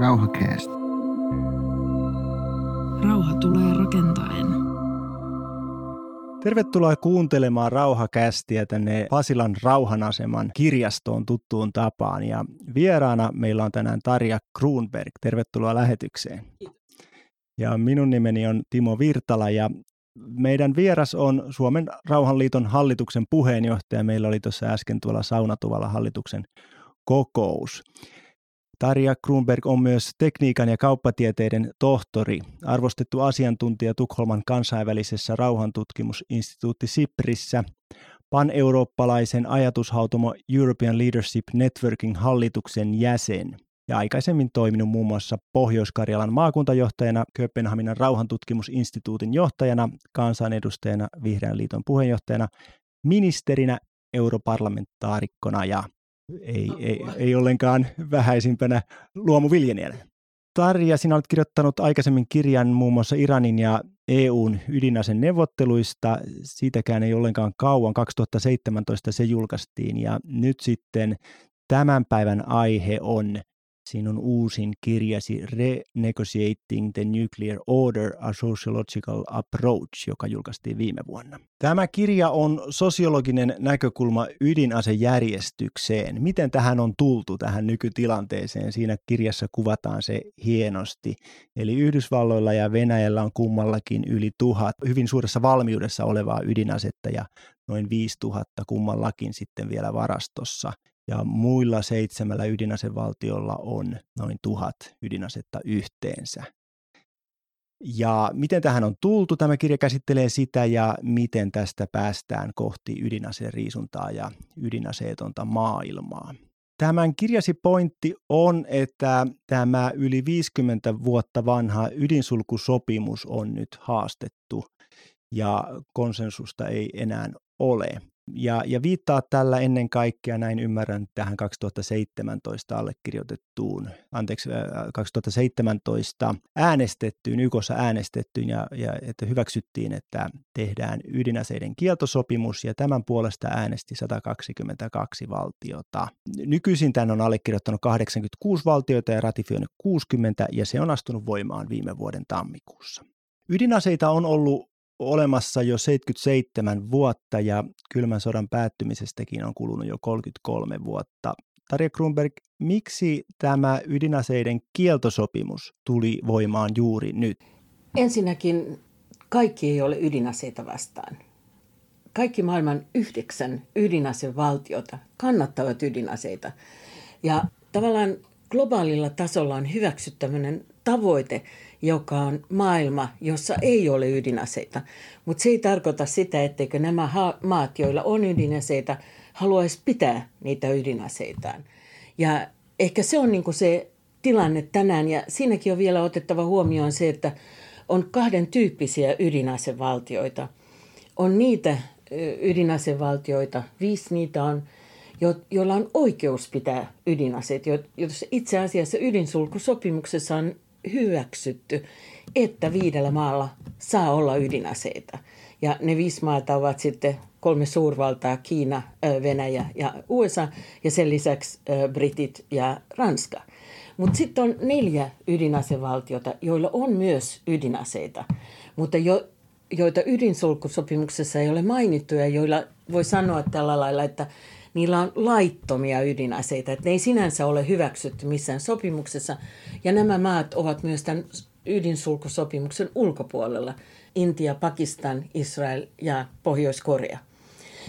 Rauhakäästä. Rauha tulee rakentaen. Tervetuloa kuuntelemaan Rauhakästiä tänne Pasilan rauhanaseman kirjastoon tuttuun tapaan. Ja vieraana meillä on tänään Tarja Kruunberg. Tervetuloa lähetykseen. Ja minun nimeni on Timo Virtala ja meidän vieras on Suomen Rauhanliiton hallituksen puheenjohtaja. Meillä oli tuossa äsken tuolla saunatuvalla hallituksen kokous. Tarja Kruunberg on myös tekniikan ja kauppatieteiden tohtori, arvostettu asiantuntija Tukholman kansainvälisessä rauhantutkimusinstituutti SIPRissä, pan-eurooppalaisen ajatushautomo European Leadership Networking hallituksen jäsen ja aikaisemmin toiminut muun muassa Pohjois-Karjalan maakuntajohtajana, Kööpenhaminan rauhantutkimusinstituutin johtajana, kansanedustajana, Vihreän liiton puheenjohtajana, ministerinä, europarlamentaarikkona ja ei, ei, ei ollenkaan vähäisimpänä luomuviljelijänä. Tarja, sinä olet kirjoittanut aikaisemmin kirjan muun muassa Iranin ja EUn ydinasen neuvotteluista. Siitäkään ei ollenkaan kauan, 2017 se julkaistiin ja nyt sitten tämän päivän aihe on sinun uusin kirjasi Renegotiating the Nuclear Order, a Sociological Approach, joka julkaistiin viime vuonna. Tämä kirja on sosiologinen näkökulma ydinasejärjestykseen. Miten tähän on tultu, tähän nykytilanteeseen? Siinä kirjassa kuvataan se hienosti. Eli Yhdysvalloilla ja Venäjällä on kummallakin yli tuhat hyvin suuressa valmiudessa olevaa ydinasetta ja noin 5000 kummallakin sitten vielä varastossa – ja muilla seitsemällä ydinasevaltiolla on noin tuhat ydinasetta yhteensä. Ja miten tähän on tultu? Tämä kirja käsittelee sitä ja miten tästä päästään kohti ydinaseen riisuntaa ja ydinaseetonta maailmaa. Tämän kirjasi pointti on, että tämä yli 50 vuotta vanha ydinsulkusopimus on nyt haastettu ja konsensusta ei enää ole. Ja, ja viittaa tällä ennen kaikkea, näin ymmärrän, tähän 2017 allekirjoitettuun, anteeksi, 2017 äänestettyyn, YKssa äänestettyyn, ja, ja että hyväksyttiin, että tehdään ydinaseiden kieltosopimus, ja tämän puolesta äänesti 122 valtiota. Nykyisin tämän on allekirjoittanut 86 valtiota ja ratifioinut 60, ja se on astunut voimaan viime vuoden tammikuussa. Ydinaseita on ollut olemassa jo 77 vuotta ja kylmän sodan päättymisestäkin on kulunut jo 33 vuotta. Tarja Kruunberg, miksi tämä ydinaseiden kieltosopimus tuli voimaan juuri nyt? Ensinnäkin kaikki ei ole ydinaseita vastaan. Kaikki maailman yhdeksän ydinasevaltiota kannattavat ydinaseita. Ja tavallaan globaalilla tasolla on hyväksyttäminen tavoite, joka on maailma, jossa ei ole ydinaseita. Mutta se ei tarkoita sitä, etteikö nämä maat, joilla on ydinaseita, haluaisi pitää niitä ydinaseitaan. Ja ehkä se on niinku se tilanne tänään, ja siinäkin on vielä otettava huomioon se, että on kahden tyyppisiä ydinasevaltioita. On niitä ydinasevaltioita, viisi niitä on, joilla on oikeus pitää ydinaseet, jos itse asiassa ydinsulkusopimuksessa on hyväksytty, että viidellä maalla saa olla ydinaseita. Ja ne viisi maata ovat sitten kolme suurvaltaa, Kiina, Venäjä ja USA, ja sen lisäksi Britit ja Ranska. Mutta sitten on neljä ydinasevaltiota, joilla on myös ydinaseita, mutta jo, joita ydinsulkusopimuksessa ei ole mainittu ja joilla voi sanoa tällä lailla, että niillä on laittomia ydinaseita, että ne ei sinänsä ole hyväksytty missään sopimuksessa. Ja nämä maat ovat myös tämän ydinsulkusopimuksen ulkopuolella. Intia, Pakistan, Israel ja Pohjois-Korea.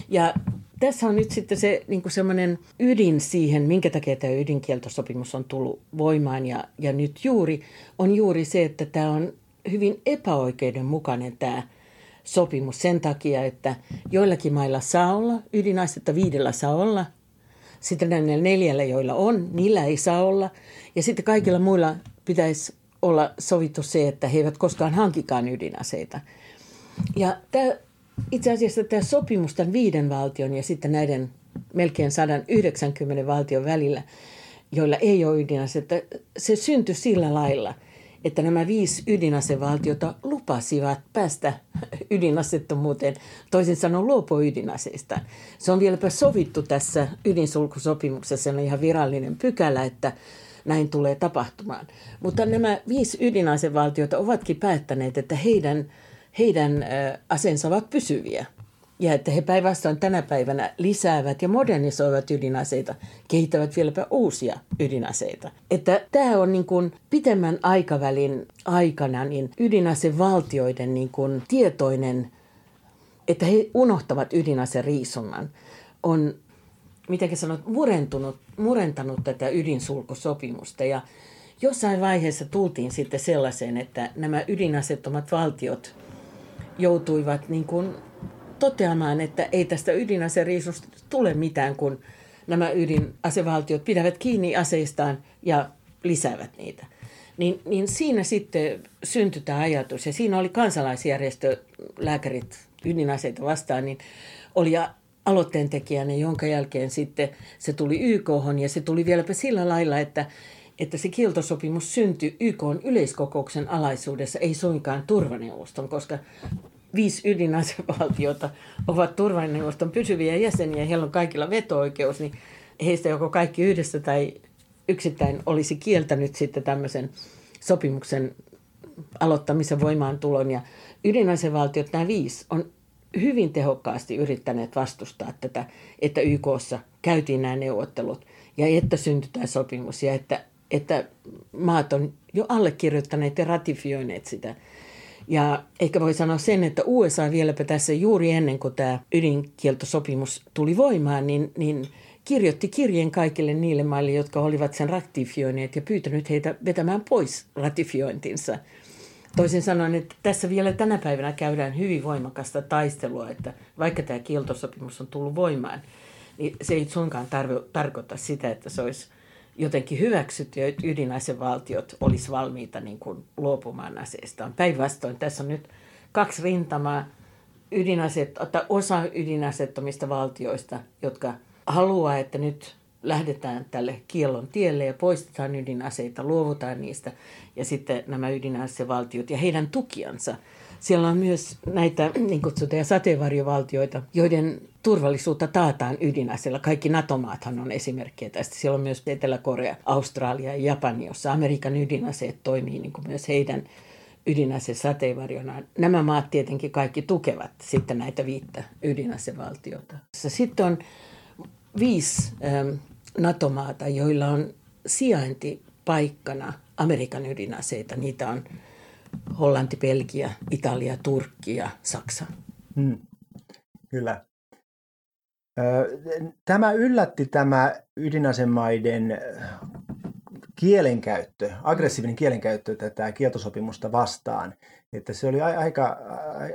Ja tässä on nyt sitten se niin semmoinen ydin siihen, minkä takia tämä ydinkieltosopimus on tullut voimaan ja, ja nyt juuri, on juuri se, että tämä on hyvin epäoikeudenmukainen tämä sopimus sen takia, että joillakin mailla saa olla ydinasetta, viidellä saa olla. Sitten näillä neljällä, joilla on, niillä ei saa olla. Ja sitten kaikilla muilla pitäisi olla sovittu se, että he eivät koskaan hankikaan ydinaseita. Ja tämä, itse asiassa tämä sopimus tämän viiden valtion ja sitten näiden melkein 190 valtion välillä, joilla ei ole ydinaseita, se syntyi sillä lailla – että nämä viisi ydinasevaltiota lupasivat päästä ydinasettomuuteen, toisin sanoen luopua ydinaseista. Se on vieläpä sovittu tässä ydinsulkusopimuksessa, se on ihan virallinen pykälä, että näin tulee tapahtumaan. Mutta nämä viisi ydinasevaltiota ovatkin päättäneet, että heidän, heidän aseensa ovat pysyviä. Ja että he päinvastoin tänä päivänä lisäävät ja modernisoivat ydinaseita, kehittävät vieläpä uusia ydinaseita. Että tämä on niin kuin pitemmän aikavälin aikana niin ydinasevaltioiden niin kuin tietoinen, että he unohtavat ydinaseriisunnan, on miten sanot, murentunut, murentanut tätä ydinsulkusopimusta. Ja jossain vaiheessa tultiin sitten sellaiseen, että nämä ydinasettomat valtiot joutuivat niin kuin toteamaan, että ei tästä ydinaseriisusta tule mitään, kun nämä ydinasevaltiot pidävät kiinni aseistaan ja lisäävät niitä. Niin, niin siinä sitten syntyi tämä ajatus, ja siinä oli kansalaisjärjestö, lääkärit ydinaseita vastaan, niin oli aloitteen tekijänä, jonka jälkeen sitten se tuli YK ja se tuli vieläpä sillä lailla, että, että se kieltosopimus syntyi YK yleiskokouksen alaisuudessa, ei suinkaan turvaneuvoston, koska viisi ydinasevaltiota ovat turvaneuvoston pysyviä jäseniä, heillä on kaikilla veto-oikeus, niin heistä joko kaikki yhdessä tai yksittäin olisi kieltänyt sitten tämmöisen sopimuksen aloittamisen voimaantulon. Ja ydinasevaltiot, nämä viisi, on hyvin tehokkaasti yrittäneet vastustaa tätä, että YKssa käytiin nämä neuvottelut ja että syntyi tämä sopimus ja että, että maat on jo allekirjoittaneet ja ratifioineet sitä. Ja ehkä voi sanoa sen, että USA vieläpä tässä juuri ennen kuin tämä ydinkieltosopimus tuli voimaan, niin, niin kirjoitti kirjeen kaikille niille maille, jotka olivat sen ratifioineet ja pyytänyt heitä vetämään pois ratifiointinsa – Toisin sanoen, että tässä vielä tänä päivänä käydään hyvin voimakasta taistelua, että vaikka tämä kieltosopimus on tullut voimaan, niin se ei suinkaan tarvo, tarkoita sitä, että se olisi jotenkin hyväksytty ja ydinasevaltiot olisi valmiita niin kuin luopumaan aseestaan. Päinvastoin tässä on nyt kaksi rintamaa, ydinaset, osa ydinasettomista valtioista, jotka haluaa, että nyt lähdetään tälle kiellon tielle ja poistetaan ydinaseita, luovutaan niistä ja sitten nämä ydinasevaltiot ja heidän tukiansa. Siellä on myös näitä niin kutsuttuja sateenvarjovaltioita, joiden turvallisuutta taataan ydinaseilla. Kaikki NATO-maathan on esimerkkejä tästä. Siellä on myös Etelä-Korea, Australia ja Japani, jossa Amerikan ydinaseet toimii niin kuin myös heidän ydinase sateenvarjonaan. Nämä maat tietenkin kaikki tukevat sitten näitä viittä ydinasevaltiota. Sitten on viisi ähm, NATO-maata, joilla on sijaintipaikkana Amerikan ydinaseita. Niitä on Hollanti, Belgia, Italia, Turkki ja Saksa. Hmm. Kyllä. Tämä yllätti tämä ydinasemaiden kielenkäyttö, aggressiivinen kielenkäyttö tätä kieltosopimusta vastaan. Että se oli aika,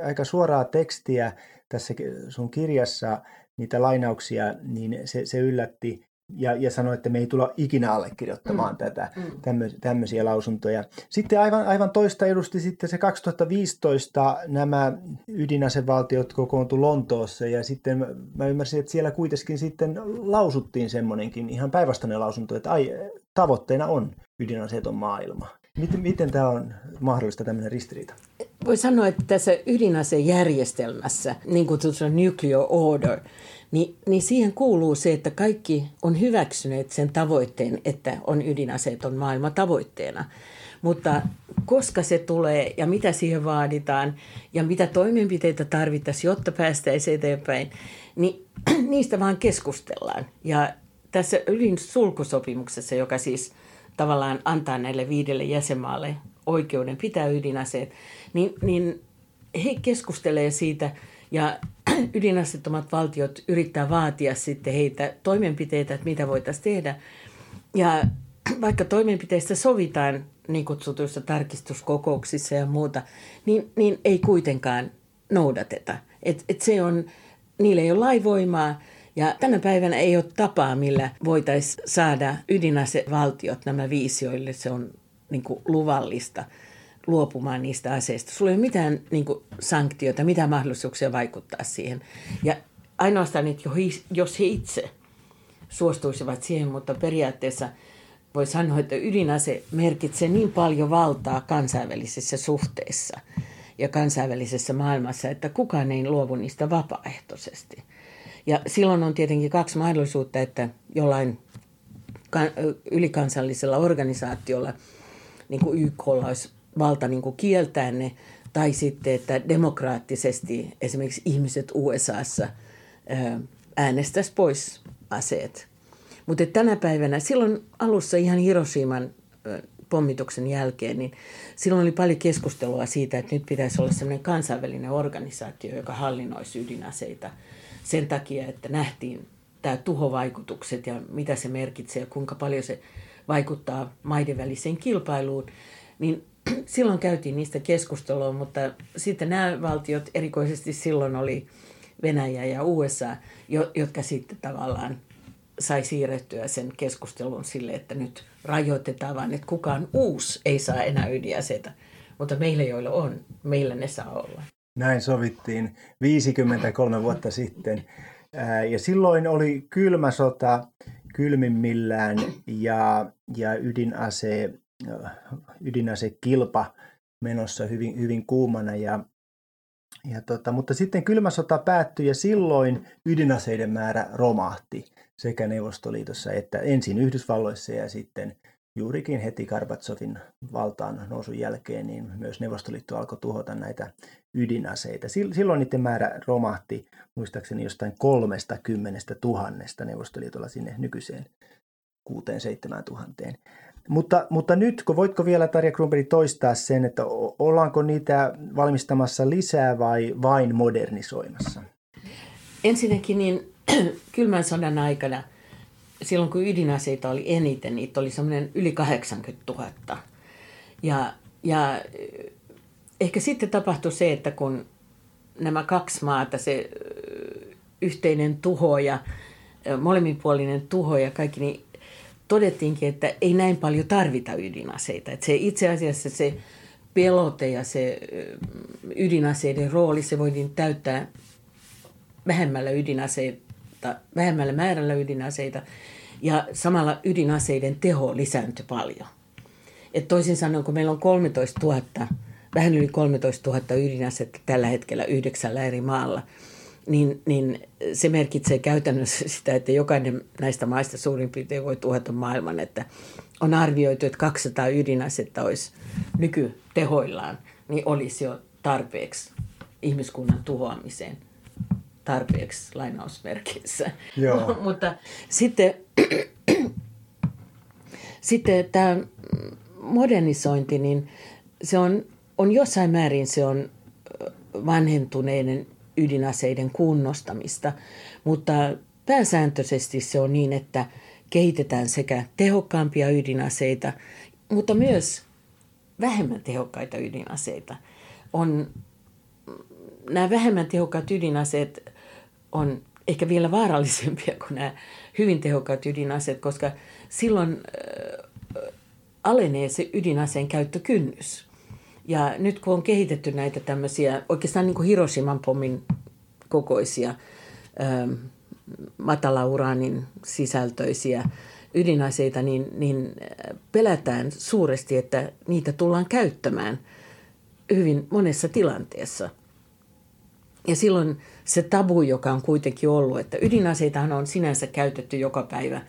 aika suoraa tekstiä tässä sun kirjassa, niitä lainauksia, niin se, se yllätti ja, ja sanoi, että me ei tulla ikinä allekirjoittamaan mm. tätä, mm. tämmöisiä lausuntoja. Sitten aivan, aivan toista edusti sitten se 2015 nämä ydinasevaltiot kokoontu Lontoossa ja sitten mä ymmärsin, että siellä kuitenkin sitten lausuttiin semmoinenkin ihan päinvastainen lausunto, että ai, tavoitteena on ydinaseeton maailma. Miten, miten tämä on mahdollista tämmöinen ristiriita? Voi sanoa, että tässä ydinasejärjestelmässä, niin kutsutaan nuclear order, niin, niin siihen kuuluu se, että kaikki on hyväksyneet sen tavoitteen, että on ydinaseeton maailma tavoitteena. Mutta koska se tulee ja mitä siihen vaaditaan ja mitä toimenpiteitä tarvittaisiin, jotta päästäisiin eteenpäin, niin niistä vaan keskustellaan. Ja tässä ydinsulkusopimuksessa, joka siis tavallaan antaa näille viidelle jäsenmaalle oikeuden pitää ydinaseet, niin, niin he keskustelee siitä ja ydinasettomat valtiot yrittää vaatia sitten heitä toimenpiteitä, että mitä voitaisiin tehdä. Ja vaikka toimenpiteistä sovitaan niin kutsutuissa tarkistuskokouksissa ja muuta, niin, niin ei kuitenkaan noudateta. Et, et se on, niillä ei ole laivoimaa ja tänä päivänä ei ole tapaa, millä voitaisiin saada ydinasevaltiot, nämä viisi, joille se on niin kuin luvallista – luopumaan niistä aseista. Sulla ei ole mitään niin kuin, sanktioita, mitään mahdollisuuksia vaikuttaa siihen. Ja ainoastaan, että jos he itse suostuisivat siihen, mutta periaatteessa voi sanoa, että ydinase merkitsee niin paljon valtaa kansainvälisissä suhteissa ja kansainvälisessä maailmassa, että kukaan ei luovu niistä vapaaehtoisesti. Ja silloin on tietenkin kaksi mahdollisuutta, että jollain ylikansallisella organisaatiolla, niin kuin YKlla olisi valta niin kuin kieltää ne, tai sitten, että demokraattisesti esimerkiksi ihmiset USAssa äänestäisi pois aseet. Mutta tänä päivänä, silloin alussa ihan Hiroshiman pommituksen jälkeen, niin silloin oli paljon keskustelua siitä, että nyt pitäisi olla sellainen kansainvälinen organisaatio, joka hallinnoisi ydinaseita sen takia, että nähtiin tämä tuhovaikutukset ja mitä se merkitsee ja kuinka paljon se vaikuttaa maiden väliseen kilpailuun, niin silloin käytiin niistä keskustelua, mutta sitten nämä valtiot, erikoisesti silloin oli Venäjä ja USA, jotka sitten tavallaan sai siirrettyä sen keskustelun sille, että nyt rajoitetaan vaan, että kukaan uusi ei saa enää ydinaseita. Mutta meillä, joilla on, meillä ne saa olla. Näin sovittiin 53 vuotta sitten. Ja silloin oli kylmä sota kylmimmillään ja, ja ydinase, ydinasekilpa menossa hyvin, hyvin kuumana. Ja, ja tota, mutta sitten kylmä sota päättyi ja silloin ydinaseiden määrä romahti sekä Neuvostoliitossa että ensin Yhdysvalloissa ja sitten juurikin heti Karbatsovin valtaan nousun jälkeen, niin myös Neuvostoliitto alkoi tuhota näitä ydinaseita. Silloin niiden määrä romahti muistaakseni jostain kolmesta kymmenestä tuhannesta Neuvostoliitolla sinne nykyiseen kuuteen seitsemään tuhanteen. Mutta, mutta nyt, kun voitko vielä Tarja Kruunberg toistaa sen, että ollaanko niitä valmistamassa lisää vai vain modernisoimassa? Ensinnäkin niin kylmän sodan aikana, silloin kun ydinaseita oli eniten, niitä oli semmoinen yli 80 000. Ja, ja eh, ehkä sitten tapahtui se, että kun nämä kaksi maata, se eh, yhteinen tuho ja eh, molemminpuolinen tuho ja kaikki, niin todettiinkin, että ei näin paljon tarvita ydinaseita. Että se itse asiassa se pelote ja se ydinaseiden rooli, se voitiin täyttää vähemmällä ydinaseita vähemmällä määrällä ydinaseita ja samalla ydinaseiden teho lisääntyi paljon. Et toisin sanoen, kun meillä on 13 000, vähän yli 13 000 ydinasetta tällä hetkellä yhdeksällä eri maalla, niin, niin se merkitsee käytännössä sitä, että jokainen näistä maista suurin piirtein voi tuhota maailman. Että on arvioitu, että 200 ydinasetta olisi nykytehoillaan, niin olisi jo tarpeeksi ihmiskunnan tuhoamiseen tarpeeksi lainausmerkeissä. Joo. Mutta sitten, sitten tämä modernisointi, niin se on, on jossain määrin se on vanhentuneiden ydinaseiden kunnostamista, mutta pääsääntöisesti se on niin, että kehitetään sekä tehokkaampia ydinaseita, mutta myös vähemmän tehokkaita ydinaseita. On nämä vähemmän tehokkaat ydinaseet on ehkä vielä vaarallisempia kuin nämä hyvin tehokkaat ydinaseet, koska silloin äh, alenee se ydinaseen käyttökynnys. Ja nyt kun on kehitetty näitä tämmöisiä oikeastaan niin kuin Hiroshiman pommin kokoisia ähm, matalauraanin sisältöisiä ydinaseita, niin, niin pelätään suuresti, että niitä tullaan käyttämään hyvin monessa tilanteessa. Ja silloin se tabu, joka on kuitenkin ollut, että ydinaseitahan on sinänsä käytetty joka päivä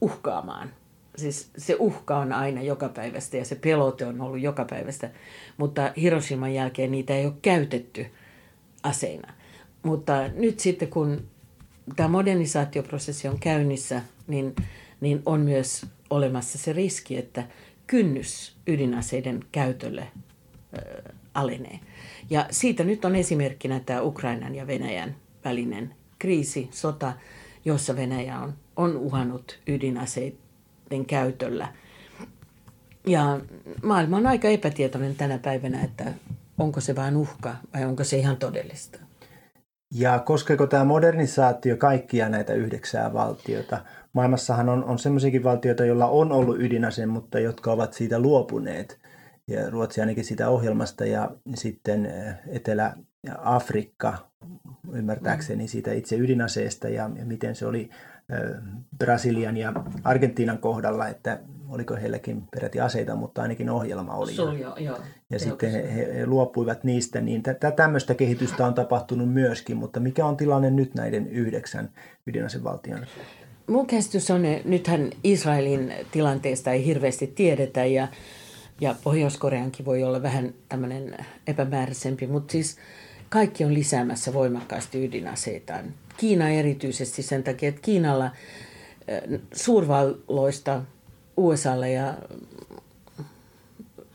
uhkaamaan. Siis se uhka on aina joka päivästä ja se pelote on ollut joka päivästä, mutta Hiroshiman jälkeen niitä ei ole käytetty aseina. Mutta nyt sitten kun tämä modernisaatioprosessi on käynnissä, niin, niin on myös olemassa se riski, että kynnys ydinaseiden käytölle ö, alenee. Ja siitä nyt on esimerkkinä tämä Ukrainan ja Venäjän välinen kriisi, sota, jossa Venäjä on, on uhannut ydinaseiden käytöllä. Ja maailma on aika epätietoinen tänä päivänä, että onko se vain uhka vai onko se ihan todellista. Ja koskeeko tämä modernisaatio kaikkia näitä yhdeksää valtiota? Maailmassahan on, on sellaisiakin valtioita, joilla on ollut ydinase, mutta jotka ovat siitä luopuneet ja Ruotsi ainakin sitä ohjelmasta ja sitten eh, Etelä-Afrikka ymmärtääkseni siitä itse ydinaseesta ja, ja miten se oli Brasilian ja Argentiinan kohdalla, että oliko heilläkin peräti aseita, mutta ainakin ohjelma oli. Se oli jo, joo. Ja sitten he, he, he luopuivat niistä, niin tä, tämmöistä kehitystä on tapahtunut myöskin, mutta mikä on tilanne nyt näiden yhdeksän ydinasevaltion mun käsitys on, että nythän Israelin tilanteesta ei hirveästi tiedetä ja, ja Pohjois-Koreankin voi olla vähän tämmöinen epämääräisempi, mutta siis kaikki on lisäämässä voimakkaasti ydinaseitaan. Kiina erityisesti sen takia, että Kiinalla suurvalloista USAlle ja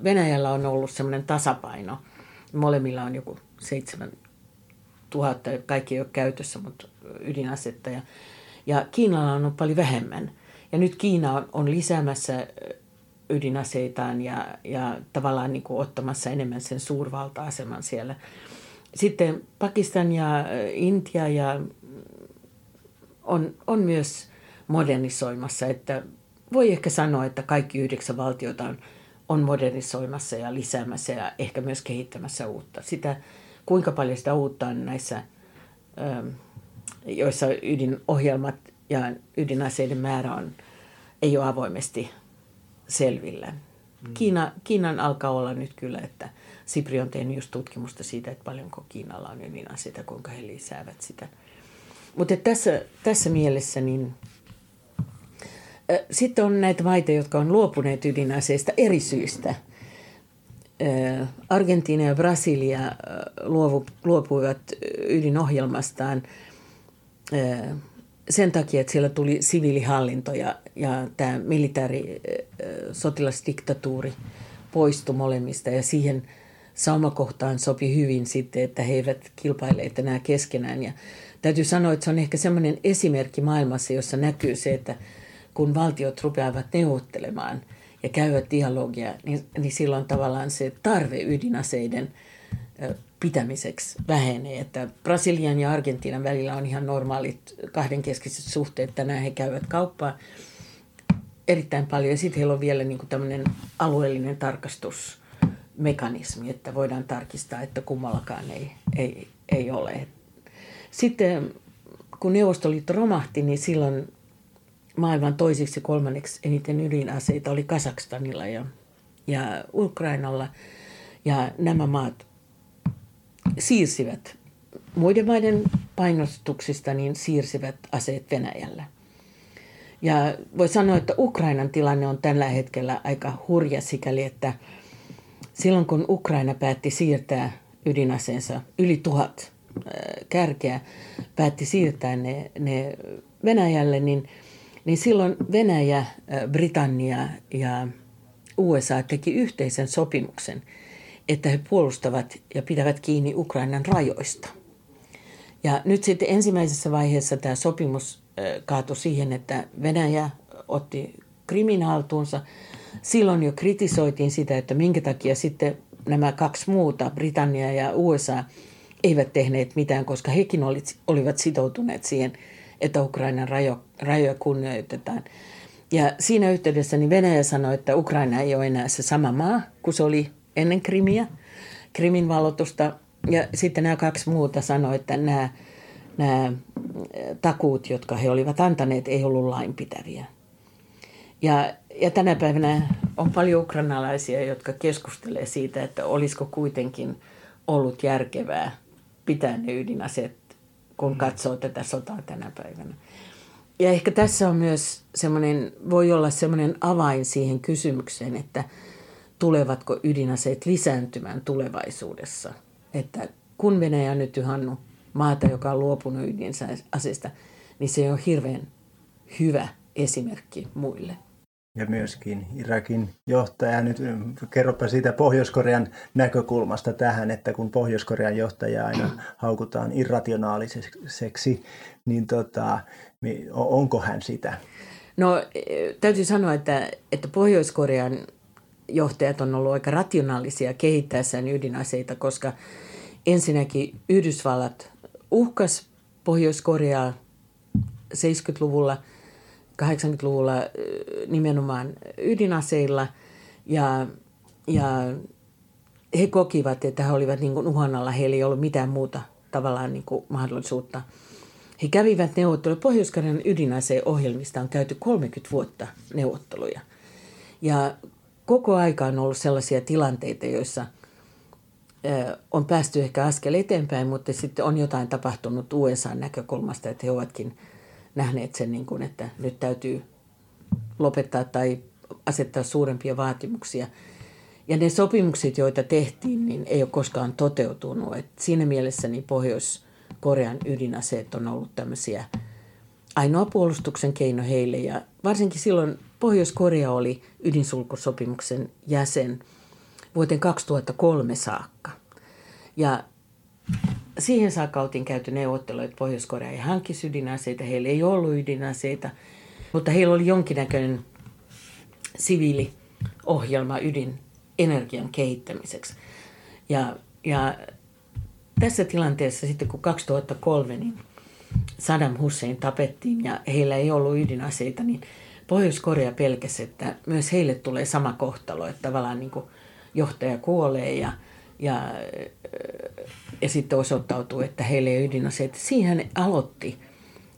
Venäjällä on ollut semmoinen tasapaino. Molemmilla on joku seitsemän tuhatta, kaikki ei ole käytössä, mutta ydinasetta. Ja, ja Kiinalla on ollut paljon vähemmän. Ja nyt Kiina on, on lisäämässä ydinaseitaan ja, ja tavallaan niin kuin ottamassa enemmän sen suurvalta-aseman siellä. Sitten Pakistan ja Intia ja on, on myös modernisoimassa, että voi ehkä sanoa, että kaikki yhdeksän valtiota on, on modernisoimassa ja lisäämässä ja ehkä myös kehittämässä uutta. Sitä, kuinka paljon sitä uutta on näissä, ähm, joissa ydinohjelmat ja ydinaseiden määrä on, ei ole avoimesti selvillä. Mm. Kiina, Kiinan alkaa olla nyt kyllä, että Sipri on tehnyt just tutkimusta siitä, että paljonko Kiinalla on ydinaseita, kuinka he lisäävät sitä. Mutta tässä, tässä mielessä niin sitten on näitä maita, jotka on luopuneet ydinaseista eri syistä. Argentiina ja Brasilia luopuivat ydinohjelmastaan sen takia, että siellä tuli siviilihallinto ja, ja tämä militaari sotilasdiktatuuri poistui molemmista ja siihen saumakohtaan sopi hyvin sitten, että he eivät kilpaile enää keskenään. Ja täytyy sanoa, että se on ehkä semmoinen esimerkki maailmassa, jossa näkyy se, että – kun valtiot rupeavat neuvottelemaan ja käyvät dialogia, niin, niin silloin tavallaan se tarve ydinaseiden pitämiseksi vähenee. Että Brasilian ja Argentiinan välillä on ihan normaalit kahdenkeskiset suhteet. Tänään he käyvät kauppaa erittäin paljon ja sitten heillä on vielä niin tämmöinen alueellinen tarkastusmekanismi, että voidaan tarkistaa, että kummallakaan ei, ei, ei ole. Sitten kun Neuvostoliitto romahti, niin silloin maailman toisiksi kolmanneksi eniten ydinaseita oli Kasakstanilla ja, ja Ukrainalla. Ja nämä maat siirsivät muiden maiden painostuksista, niin siirsivät aseet Venäjällä. Ja voi sanoa, että Ukrainan tilanne on tällä hetkellä aika hurja sikäli, että silloin kun Ukraina päätti siirtää ydinaseensa yli tuhat kärkeä, päätti siirtää ne, ne Venäjälle, niin – niin silloin Venäjä, Britannia ja USA teki yhteisen sopimuksen, että he puolustavat ja pitävät kiinni Ukrainan rajoista. Ja nyt sitten ensimmäisessä vaiheessa tämä sopimus kaatui siihen, että Venäjä otti Krimin haltuunsa. Silloin jo kritisoitiin sitä, että minkä takia sitten nämä kaksi muuta, Britannia ja USA, eivät tehneet mitään, koska hekin olivat sitoutuneet siihen – että Ukrainan rajo, rajoja kunnioitetaan. Ja siinä yhteydessä niin Venäjä sanoi, että Ukraina ei ole enää se sama maa kuin se oli ennen Krimiä, Krimin vallotusta. Ja sitten nämä kaksi muuta sanoivat, että nämä, nämä takuut, jotka he olivat antaneet, ei ollut lainpitäviä. Ja, ja tänä päivänä on paljon ukrainalaisia, jotka keskustelee siitä, että olisiko kuitenkin ollut järkevää pitää ne ydinaseet kun mm. katsoo tätä sotaa tänä päivänä. Ja ehkä tässä on myös semmoinen, voi olla semmoinen avain siihen kysymykseen, että tulevatko ydinaseet lisääntymään tulevaisuudessa. Että kun Venäjä on nyt yhannut maata, joka on luopunut ydinaseista, niin se on hirveän hyvä esimerkki muille ja myöskin Irakin johtaja. Nyt kerropa siitä Pohjois-Korean näkökulmasta tähän, että kun Pohjois-Korean johtaja aina haukutaan irrationaaliseksi, niin tota, onko hän sitä? No täytyy sanoa, että, että Pohjois-Korean johtajat on ollut aika rationaalisia kehittäessään ydinaseita, koska ensinnäkin Yhdysvallat uhkas Pohjois-Koreaa 70-luvulla – 80-luvulla nimenomaan ydinaseilla ja, ja he kokivat, että he olivat niin kuin uhan alla. Heillä ei ollut mitään muuta tavallaan niin kuin mahdollisuutta. He kävivät neuvotteluja. pohjois ydinaseen ohjelmista on käyty 30 vuotta neuvotteluja. Ja koko aika on ollut sellaisia tilanteita, joissa on päästy ehkä askel eteenpäin, mutta sitten on jotain tapahtunut USA näkökulmasta, että he ovatkin – nähneet sen, niin kuin, että nyt täytyy lopettaa tai asettaa suurempia vaatimuksia. Ja ne sopimukset, joita tehtiin, niin ei ole koskaan toteutunut. Et siinä mielessä niin Pohjois-Korean ydinaseet on ollut tämmöisiä ainoa puolustuksen keino heille. Ja varsinkin silloin Pohjois-Korea oli ydinsulkusopimuksen jäsen vuoteen 2003 saakka. Ja siihen saakka oltiin käyty neuvotteluja, että Pohjois-Korea ei hankkisi ydinaseita, heillä ei ollut ydinaseita, mutta heillä oli jonkinnäköinen siviiliohjelma ydinenergian kehittämiseksi. Ja, ja tässä tilanteessa sitten kun 2003 niin Saddam Hussein tapettiin ja heillä ei ollut ydinaseita, niin Pohjois-Korea pelkäsi, että myös heille tulee sama kohtalo, että tavallaan niin johtaja kuolee ja, ja, ja sitten osoittautuu, että heillä ei ole ydinaseita. Siinä hän aloitti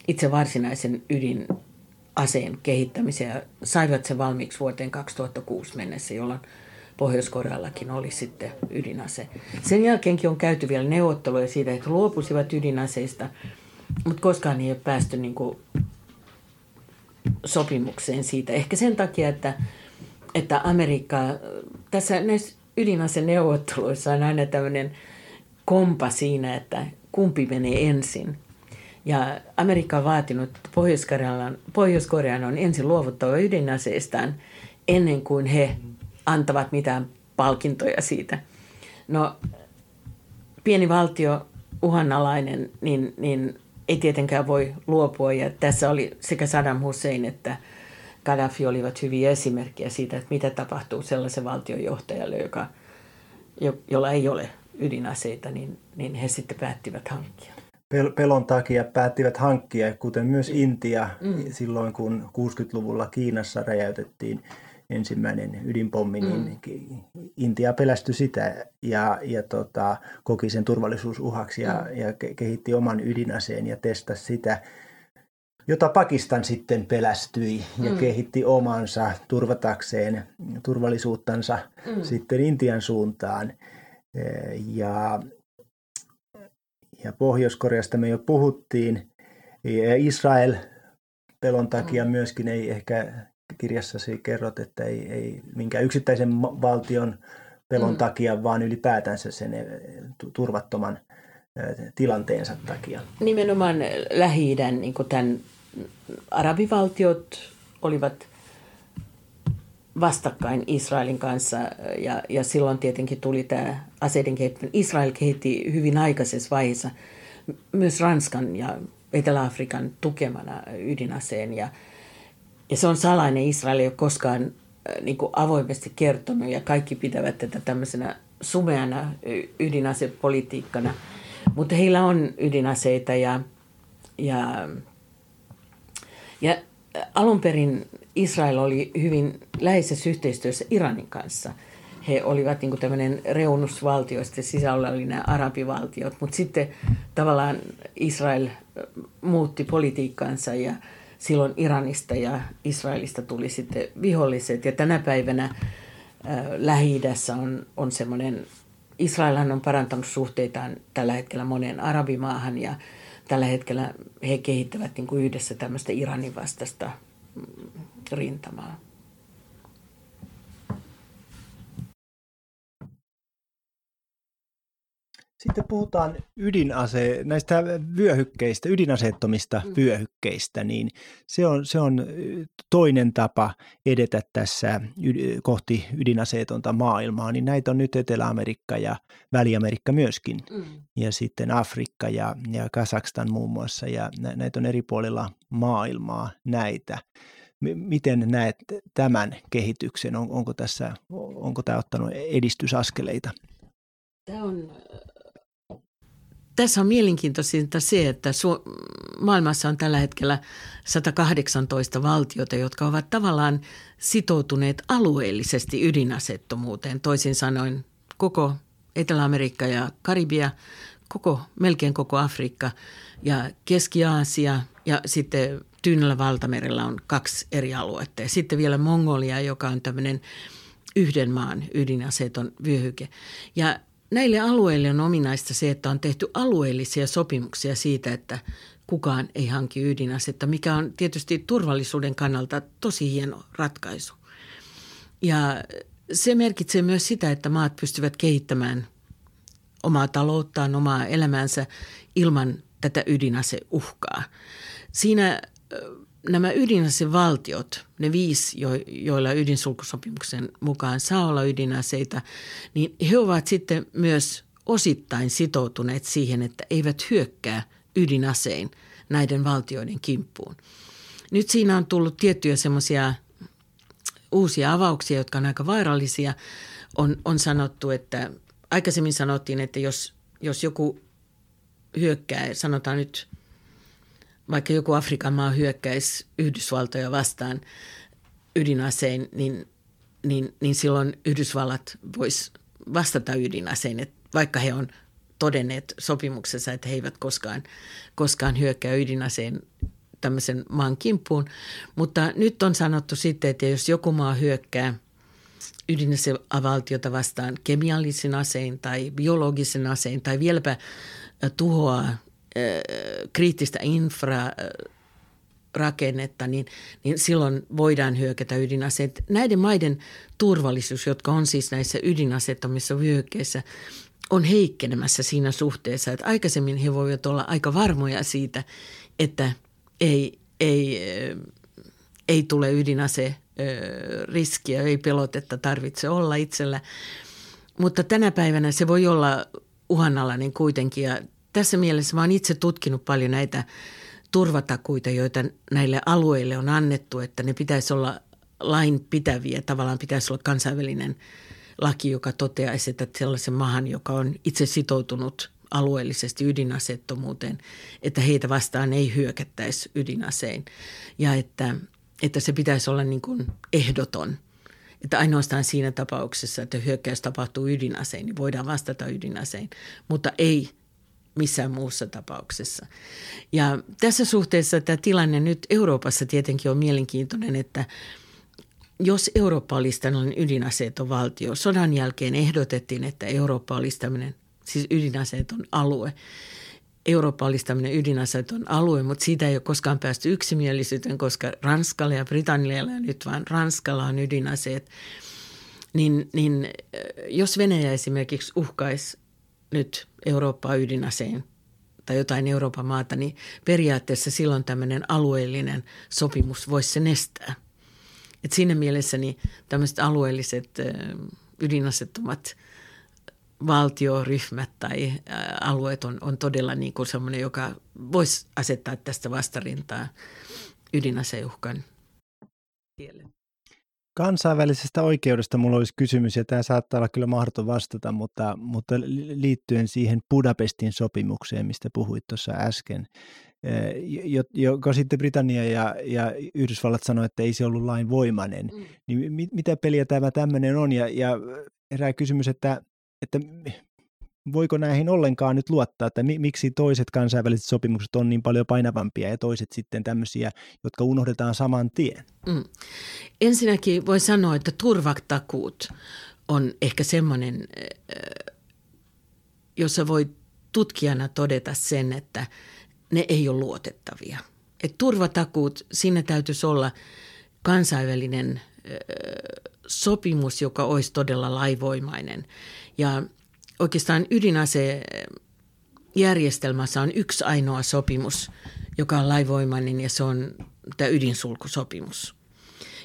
itse varsinaisen ydinaseen kehittämisen ja saivat sen valmiiksi vuoteen 2006 mennessä, jolloin Pohjois-Koreallakin oli sitten ydinase. Sen jälkeenkin on käyty vielä neuvotteluja siitä, että luopuisivat ydinaseista, mutta koskaan ei ole päästy niin kuin sopimukseen siitä. Ehkä sen takia, että, että Amerikka, tässä näissä ydinaseneuvotteluissa on aina tämmöinen kompa siinä, että kumpi menee ensin. Ja Amerikka on vaatinut, että Pohjois-Korean, Pohjois-Korean on ensin luovuttava ydinaseistaan ennen kuin he antavat mitään palkintoja siitä. No, pieni valtio, uhanalainen, niin, niin ei tietenkään voi luopua. Ja tässä oli sekä Saddam Hussein että Gaddafi olivat hyviä esimerkkejä siitä, että mitä tapahtuu sellaisen valtionjohtajalle, joka, jo, jolla ei ole ydinaseita, niin, niin he sitten päättivät hankkia. Pelon takia päättivät hankkia, kuten myös Intia mm. silloin, kun 60-luvulla Kiinassa räjäytettiin ensimmäinen ydinpommi, niin mm. Intia pelästyi sitä ja, ja tota, koki sen turvallisuusuhaksi ja, mm. ja kehitti oman ydinaseen ja testasi sitä, jota Pakistan sitten pelästyi ja mm. kehitti omansa turvatakseen turvallisuuttansa mm. sitten Intian suuntaan. E, ja, ja Pohjois-Koreasta me jo puhuttiin. Ja Israel pelon takia mm. myöskin ei ehkä kirjassasi kerrot, että ei, ei minkään yksittäisen valtion pelon mm. takia, vaan ylipäätänsä sen eh, turvattoman eh, tilanteensa takia. Nimenomaan lähi niin tämän arabivaltiot olivat vastakkain Israelin kanssa ja, ja silloin tietenkin tuli tämä aseiden kehittäminen. Israel kehitti hyvin aikaisessa vaiheessa myös Ranskan ja Etelä-Afrikan tukemana ydinaseen ja, ja se on salainen. Israel ei ole koskaan äh, niin kuin avoimesti kertonut ja kaikki pitävät tätä tämmöisenä sumeana ydinasepolitiikkana. Mutta heillä on ydinaseita ja, ja, ja alun perin Israel oli hyvin läheisessä yhteistyössä Iranin kanssa. He olivat niin tämmöinen reunusvaltio, sitten sisällä oli nämä arabivaltiot, mutta sitten tavallaan Israel muutti politiikkaansa ja – silloin Iranista ja Israelista tuli sitten viholliset. Ja tänä päivänä äh, lähi on, on semmoinen, Israelhan on parantanut suhteitaan tällä hetkellä moneen arabimaahan ja tällä hetkellä he kehittävät niin kuin yhdessä tämmöistä Iranin vastaista mm, rintamaa. Sitten puhutaan ydinase, näistä vyöhykkeistä, ydinaseettomista mm. vyöhykkeistä, niin se on, se on toinen tapa edetä tässä kohti ydinaseetonta maailmaa, niin näitä on nyt Etelä-Amerikka ja Väli-Amerikka myöskin, mm. ja sitten Afrikka ja, ja Kazakstan muun muassa, ja näitä on eri puolilla maailmaa näitä. Miten näet tämän kehityksen? On, onko, tässä, onko tämä ottanut edistysaskeleita? Tämä on tässä on mielenkiintoisinta se, että Su- maailmassa on tällä hetkellä 118 valtiota, jotka ovat tavallaan sitoutuneet alueellisesti ydinasettomuuteen. Toisin sanoen koko Etelä-Amerikka ja Karibia, koko, melkein koko Afrikka ja Keski-Aasia ja sitten Tyynellä valtamerellä on kaksi eri aluetta. Ja sitten vielä Mongolia, joka on tämmöinen yhden maan ydinaseeton vyöhyke. Ja näille alueille on ominaista se, että on tehty alueellisia sopimuksia siitä, että kukaan ei hanki ydinasetta, mikä on tietysti turvallisuuden kannalta tosi hieno ratkaisu. Ja se merkitsee myös sitä, että maat pystyvät kehittämään omaa talouttaan, omaa elämäänsä ilman tätä ydinaseuhkaa. Siinä nämä ydinasevaltiot, ne viisi, joilla ydinsulkusopimuksen mukaan saa olla ydinaseita, niin he ovat sitten myös osittain sitoutuneet siihen, että eivät hyökkää ydinasein näiden valtioiden kimppuun. Nyt siinä on tullut tiettyjä semmoisia uusia avauksia, jotka on aika vaarallisia. On, on sanottu, että aikaisemmin sanottiin, että jos, jos joku hyökkää, sanotaan nyt vaikka joku Afrikan maa hyökkäisi Yhdysvaltoja vastaan ydinasein, niin, niin, niin silloin Yhdysvallat voisi vastata ydinasein, että vaikka he on todenneet sopimuksessa, että he eivät koskaan, koskaan hyökkää ydinaseen tämmöisen maan kimppuun. Mutta nyt on sanottu sitten, että jos joku maa hyökkää ydinasevaltiota vastaan kemiallisen asein tai biologisen asein tai vieläpä tuhoaa kriittistä infra rakennetta, niin, niin silloin voidaan hyökätä ydinaseet. Näiden maiden turvallisuus, jotka on siis näissä ydinasettomissa vyöhykkeissä, on heikkenemässä siinä suhteessa, että aikaisemmin he voivat olla aika varmoja siitä, että ei, ei, ei tule ydinase riskiä, ei pelotetta tarvitse olla itsellä. Mutta tänä päivänä se voi olla uhanalainen kuitenkin ja tässä mielessä mä oon itse tutkinut paljon näitä turvatakuita, joita näille alueille on annettu, että ne pitäisi olla lain pitäviä. Tavallaan pitäisi olla kansainvälinen laki, joka toteaisi, että sellaisen maahan, joka on itse sitoutunut alueellisesti ydinaseettomuuteen, että heitä vastaan ei hyökättäisi ydinasein. Ja että, että se pitäisi olla niin kuin ehdoton. Että ainoastaan siinä tapauksessa, että hyökkäys tapahtuu ydinasein, niin voidaan vastata ydinasein, mutta ei missään muussa tapauksessa. Ja tässä suhteessa tämä tilanne nyt Euroopassa tietenkin on mielenkiintoinen, että jos Eurooppa olisi tällainen ydinaseeton valtio, sodan jälkeen ehdotettiin, että Eurooppa olisi tämmöinen, siis ydinaseeton alue. Eurooppa olisi tämmöinen ydinaseeton alue, mutta siitä ei ole koskaan päästy yksimielisyyteen, koska Ranskalla ja Britannialla ja nyt vain Ranskalla on ydinaseet. Niin, niin jos Venäjä esimerkiksi uhkaisi nyt Eurooppaa ydinaseen tai jotain Euroopan maata, niin periaatteessa silloin tämmöinen alueellinen sopimus voisi sen estää. Et siinä mielessä niin tämmöiset alueelliset ydinasettomat valtioryhmät tai alueet on, on todella niin kuin semmoinen, joka voisi asettaa tästä vastarintaa ydinaseuhkan tielle. Kansainvälisestä oikeudesta mulla olisi kysymys, ja tämä saattaa olla kyllä mahdoton vastata, mutta, mutta liittyen siihen Budapestin sopimukseen, mistä puhuit tuossa äsken, joka sitten Britannia ja, ja Yhdysvallat sanoi, että ei se ollut lainvoimainen, mm. niin mit, mitä peliä tämä tämmöinen on? Ja, ja herää kysymys, että, että voiko näihin ollenkaan nyt luottaa, että miksi toiset kansainväliset sopimukset on niin paljon painavampia ja toiset sitten tämmöisiä, jotka unohdetaan saman tien? Mm. Ensinnäkin voi sanoa, että turvatakuut on ehkä semmoinen, jossa voi tutkijana todeta sen, että ne ei ole luotettavia. Et turvatakuut, sinne täytyisi olla kansainvälinen sopimus, joka olisi todella laivoimainen. Ja oikeastaan ydinasejärjestelmässä on yksi ainoa sopimus, joka on laivoimainen ja se on tämä ydinsulkusopimus.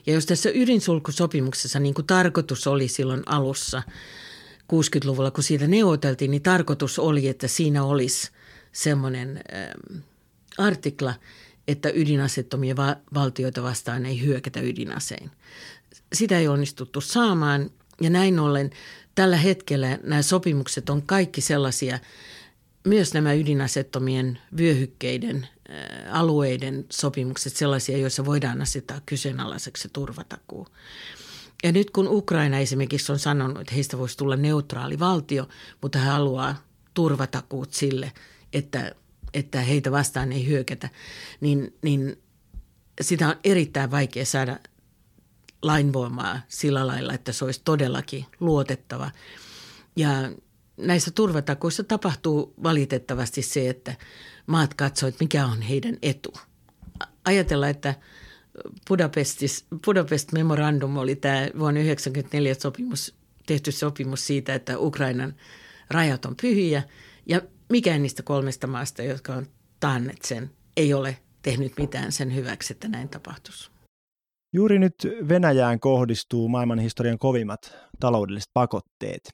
Ja jos tässä ydinsulkusopimuksessa niin kuin tarkoitus oli silloin alussa 60-luvulla, kun siitä neuvoteltiin, niin tarkoitus oli, että siinä olisi semmoinen äh, artikla, että ydinasettomia va- valtioita vastaan ei hyökätä ydinasein. Sitä ei onnistuttu saamaan ja näin ollen tällä hetkellä nämä sopimukset on kaikki sellaisia, myös nämä ydinasettomien vyöhykkeiden alueiden sopimukset sellaisia, joissa voidaan asettaa kyseenalaiseksi turvatakuu. Ja nyt kun Ukraina esimerkiksi on sanonut, että heistä voisi tulla neutraali valtio, mutta he haluaa turvatakuut sille, että, että heitä vastaan ei hyökätä, niin, niin sitä on erittäin vaikea saada lainvoimaa sillä lailla, että se olisi todellakin luotettava. Ja näissä turvatakuissa tapahtuu valitettavasti se, että maat katsoivat, mikä on heidän etu. Ajatella, että Budapestis, Budapest Memorandum oli tämä vuonna 1994 sopimus, tehty sopimus siitä, että Ukrainan rajat on pyhiä ja mikään niistä kolmesta maasta, jotka on taanneet sen, ei ole tehnyt mitään sen hyväksi, että näin tapahtuisi. Juuri nyt Venäjään kohdistuu maailman historian kovimmat taloudelliset pakotteet.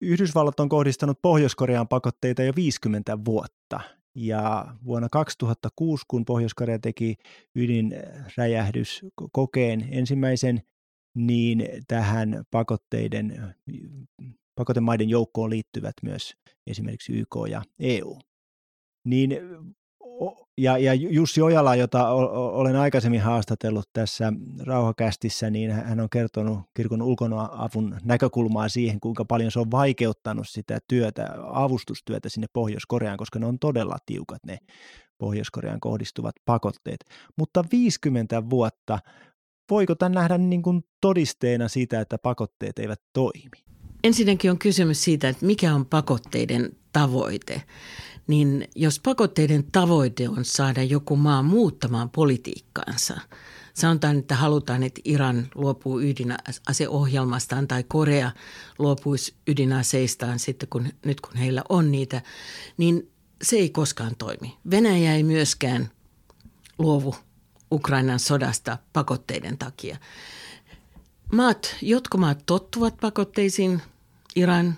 Yhdysvallat on kohdistanut Pohjois-Koreaan pakotteita jo 50 vuotta. Ja vuonna 2006, kun Pohjois-Korea teki ydinräjähdyskokeen ensimmäisen, niin tähän pakotteiden, pakotemaiden joukkoon liittyvät myös esimerkiksi YK ja EU. Niin ja, ja Jussi Ojala, jota olen aikaisemmin haastatellut tässä rauhakästissä, niin hän on kertonut kirkon ulkonoavun näkökulmaa siihen, kuinka paljon se on vaikeuttanut sitä työtä, avustustyötä sinne Pohjois-Koreaan, koska ne on todella tiukat ne Pohjois-Koreaan kohdistuvat pakotteet. Mutta 50 vuotta, voiko tämän nähdä niin kuin todisteena siitä, että pakotteet eivät toimi? Ensinnäkin on kysymys siitä, että mikä on pakotteiden tavoite niin jos pakotteiden tavoite on saada joku maa muuttamaan politiikkaansa, sanotaan, että halutaan, että Iran luopuu ydinaseohjelmastaan tai Korea luopuisi ydinaseistaan sitten, kun, nyt kun heillä on niitä, niin se ei koskaan toimi. Venäjä ei myöskään luovu Ukrainan sodasta pakotteiden takia. Maat, jotkut maat tottuvat pakotteisiin, Iran,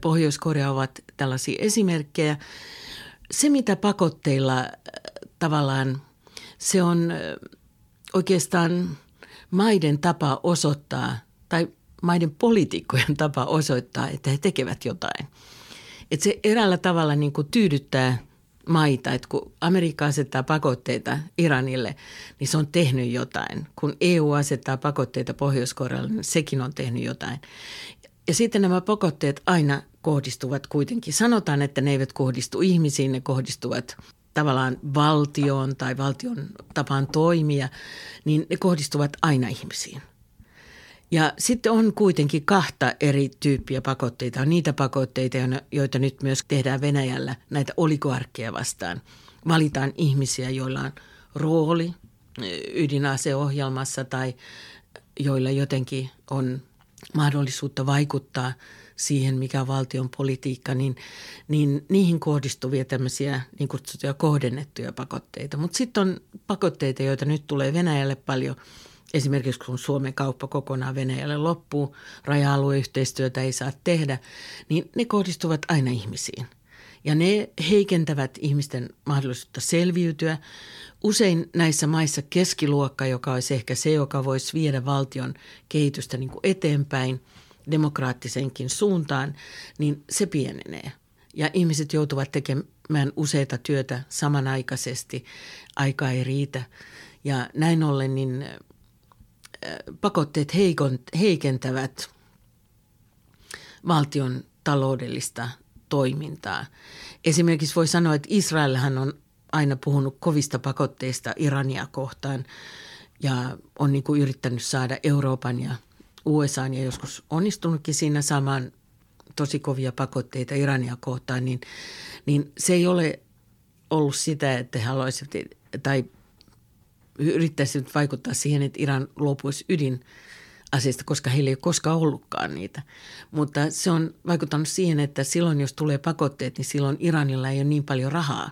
Pohjois-Korea ovat tällaisia esimerkkejä. Se, mitä pakotteilla äh, tavallaan, se on äh, oikeastaan maiden tapa osoittaa, tai maiden poliitikkojen tapa osoittaa, että he tekevät jotain. Että se eräällä tavalla niin kuin tyydyttää maita, että kun Amerikka asettaa pakotteita Iranille, niin se on tehnyt jotain. Kun EU asettaa pakotteita Pohjois-Korealle, niin sekin on tehnyt jotain. Ja sitten nämä pakotteet aina kohdistuvat kuitenkin. Sanotaan, että ne eivät kohdistu ihmisiin, ne kohdistuvat tavallaan valtioon tai valtion tapaan toimia, niin ne kohdistuvat aina ihmisiin. Ja sitten on kuitenkin kahta eri tyyppiä pakotteita. On niitä pakotteita, joita nyt myös tehdään Venäjällä näitä oligarkkeja vastaan. Valitaan ihmisiä, joilla on rooli ydinaseohjelmassa tai joilla jotenkin on mahdollisuutta vaikuttaa siihen, mikä on valtion politiikka, niin, niin niihin kohdistuvia tämmöisiä niin kutsuttuja kohdennettuja pakotteita. Mutta sitten on pakotteita, joita nyt tulee Venäjälle paljon. Esimerkiksi kun Suomen kauppa kokonaan Venäjälle loppuu, raja-alueyhteistyötä ei saa tehdä, niin ne kohdistuvat aina ihmisiin. Ja ne heikentävät ihmisten mahdollisuutta selviytyä. Usein näissä maissa keskiluokka, joka olisi ehkä se, joka voisi viedä valtion kehitystä niin kuin eteenpäin demokraattisenkin suuntaan, niin se pienenee. Ja ihmiset joutuvat tekemään useita työtä samanaikaisesti. Aika ei riitä. Ja näin ollen niin pakotteet heikentävät valtion taloudellista toimintaa. Esimerkiksi voi sanoa, että Israelhan on aina puhunut kovista pakotteista Irania kohtaan ja on niin kuin yrittänyt saada Euroopan ja USA ja joskus onnistunutkin siinä saamaan tosi kovia pakotteita Irania kohtaan, niin, niin se ei ole ollut sitä, että haluaisivat tai yrittäisivät vaikuttaa siihen, että Iran luopuisi ydin asiasta, koska heillä ei ole koskaan ollutkaan niitä. Mutta se on vaikuttanut siihen, että silloin jos tulee pakotteet, niin silloin Iranilla ei ole niin paljon rahaa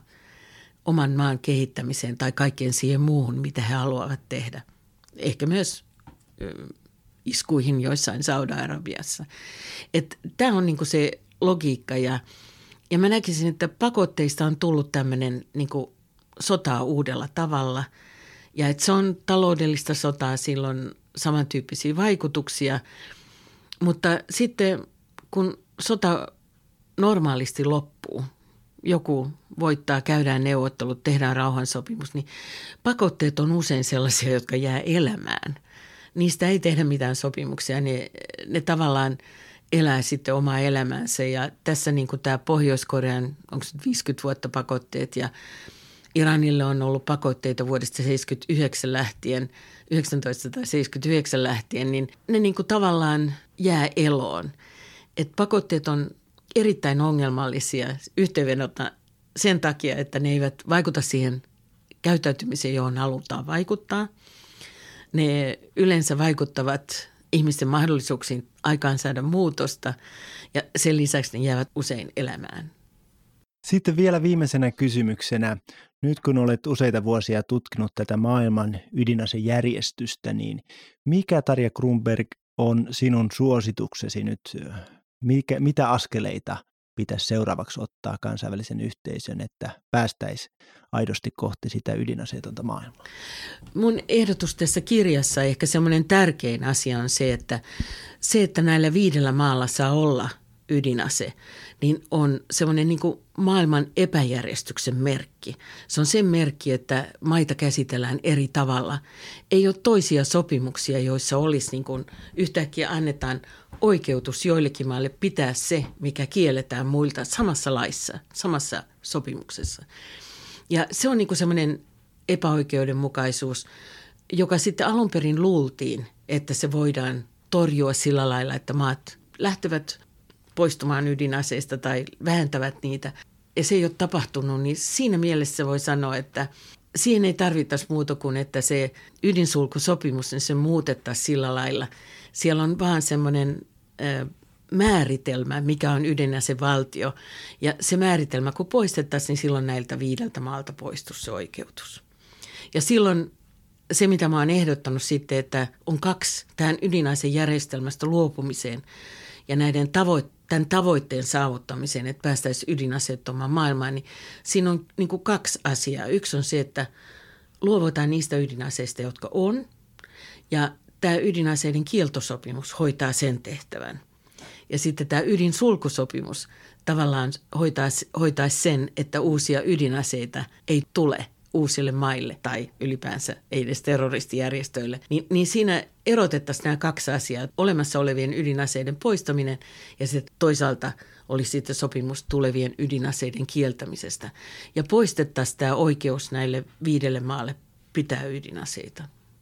oman maan kehittämiseen tai kaikkeen siihen muuhun, mitä he haluavat tehdä. Ehkä myös iskuihin joissain Saudi-Arabiassa. Tämä on niinku se logiikka ja, ja mä näkisin, että pakotteista on tullut tämmöinen niinku sotaa uudella tavalla ja että se on taloudellista sotaa silloin – samantyyppisiä vaikutuksia. Mutta sitten kun sota normaalisti loppuu, joku voittaa, käydään neuvottelut, tehdään rauhansopimus, niin pakotteet on usein sellaisia, jotka jää elämään. Niistä ei tehdä mitään sopimuksia, ne, ne tavallaan elää sitten omaa elämäänsä. Ja tässä niin kuin tämä Pohjois-Korean, onko 50 vuotta pakotteet ja Iranille on ollut pakotteita vuodesta 1979 lähtien, 1979 lähtien, niin ne niin kuin tavallaan jää eloon. Et pakotteet on erittäin ongelmallisia yhteenvedota sen takia, että ne eivät vaikuta siihen käyttäytymiseen, johon halutaan vaikuttaa. Ne yleensä vaikuttavat ihmisten mahdollisuuksiin aikaansaada muutosta ja sen lisäksi ne jäävät usein elämään. Sitten vielä viimeisenä kysymyksenä. Nyt kun olet useita vuosia tutkinut tätä maailman ydinasejärjestystä, niin mikä Tarja Grunberg on sinun suosituksesi nyt? Mikä, mitä askeleita pitäisi seuraavaksi ottaa kansainvälisen yhteisön, että päästäisiin aidosti kohti sitä ydinaseetonta maailmaa? Mun ehdotus tässä kirjassa, ehkä semmoinen tärkein asia on se, että se, että näillä viidellä maalla saa olla ydinase, niin on semmoinen niin maailman epäjärjestyksen merkki. Se on sen merkki, että maita käsitellään eri tavalla. Ei ole toisia sopimuksia, joissa olisi niin kuin yhtäkkiä annetaan oikeutus joillekin maille pitää se, mikä kielletään muilta samassa laissa, samassa sopimuksessa. Ja se on niin kuin semmoinen epäoikeudenmukaisuus, joka sitten alun perin luultiin, että se voidaan torjua sillä lailla, että maat lähtevät poistumaan ydinaseista tai vähentävät niitä. Ja se ei ole tapahtunut, niin siinä mielessä voi sanoa, että siihen ei tarvittaisi muuta kuin, että se ydinsulkusopimus, niin se muutettaisiin sillä lailla. Siellä on vaan semmoinen määritelmä, mikä on ydinasevaltio. Ja se määritelmä, kun poistettaisiin, niin silloin näiltä viideltä maalta poistuisi se oikeutus. Ja silloin se, mitä mä oon ehdottanut sitten, että on kaksi tähän ydinaisen järjestelmästä luopumiseen ja näiden tavoitteiden tämän tavoitteen saavuttamiseen, että päästäisiin ydinaseettomaan maailmaan, niin siinä on niin kuin kaksi asiaa. Yksi on se, että luovutaan niistä ydinaseista, jotka on, ja tämä ydinaseiden kieltosopimus hoitaa sen tehtävän. Ja sitten tämä ydinsulkusopimus tavallaan hoitaisi, hoitaisi sen, että uusia ydinaseita ei tule – uusille maille tai ylipäänsä ei edes terroristijärjestöille, niin, niin siinä erotettaisiin nämä kaksi asiaa. Olemassa olevien ydinaseiden poistaminen ja sitten toisaalta olisi sitten sopimus tulevien ydinaseiden kieltämisestä. Ja poistettaisiin tämä oikeus näille viidelle maalle pitää ydinaseita.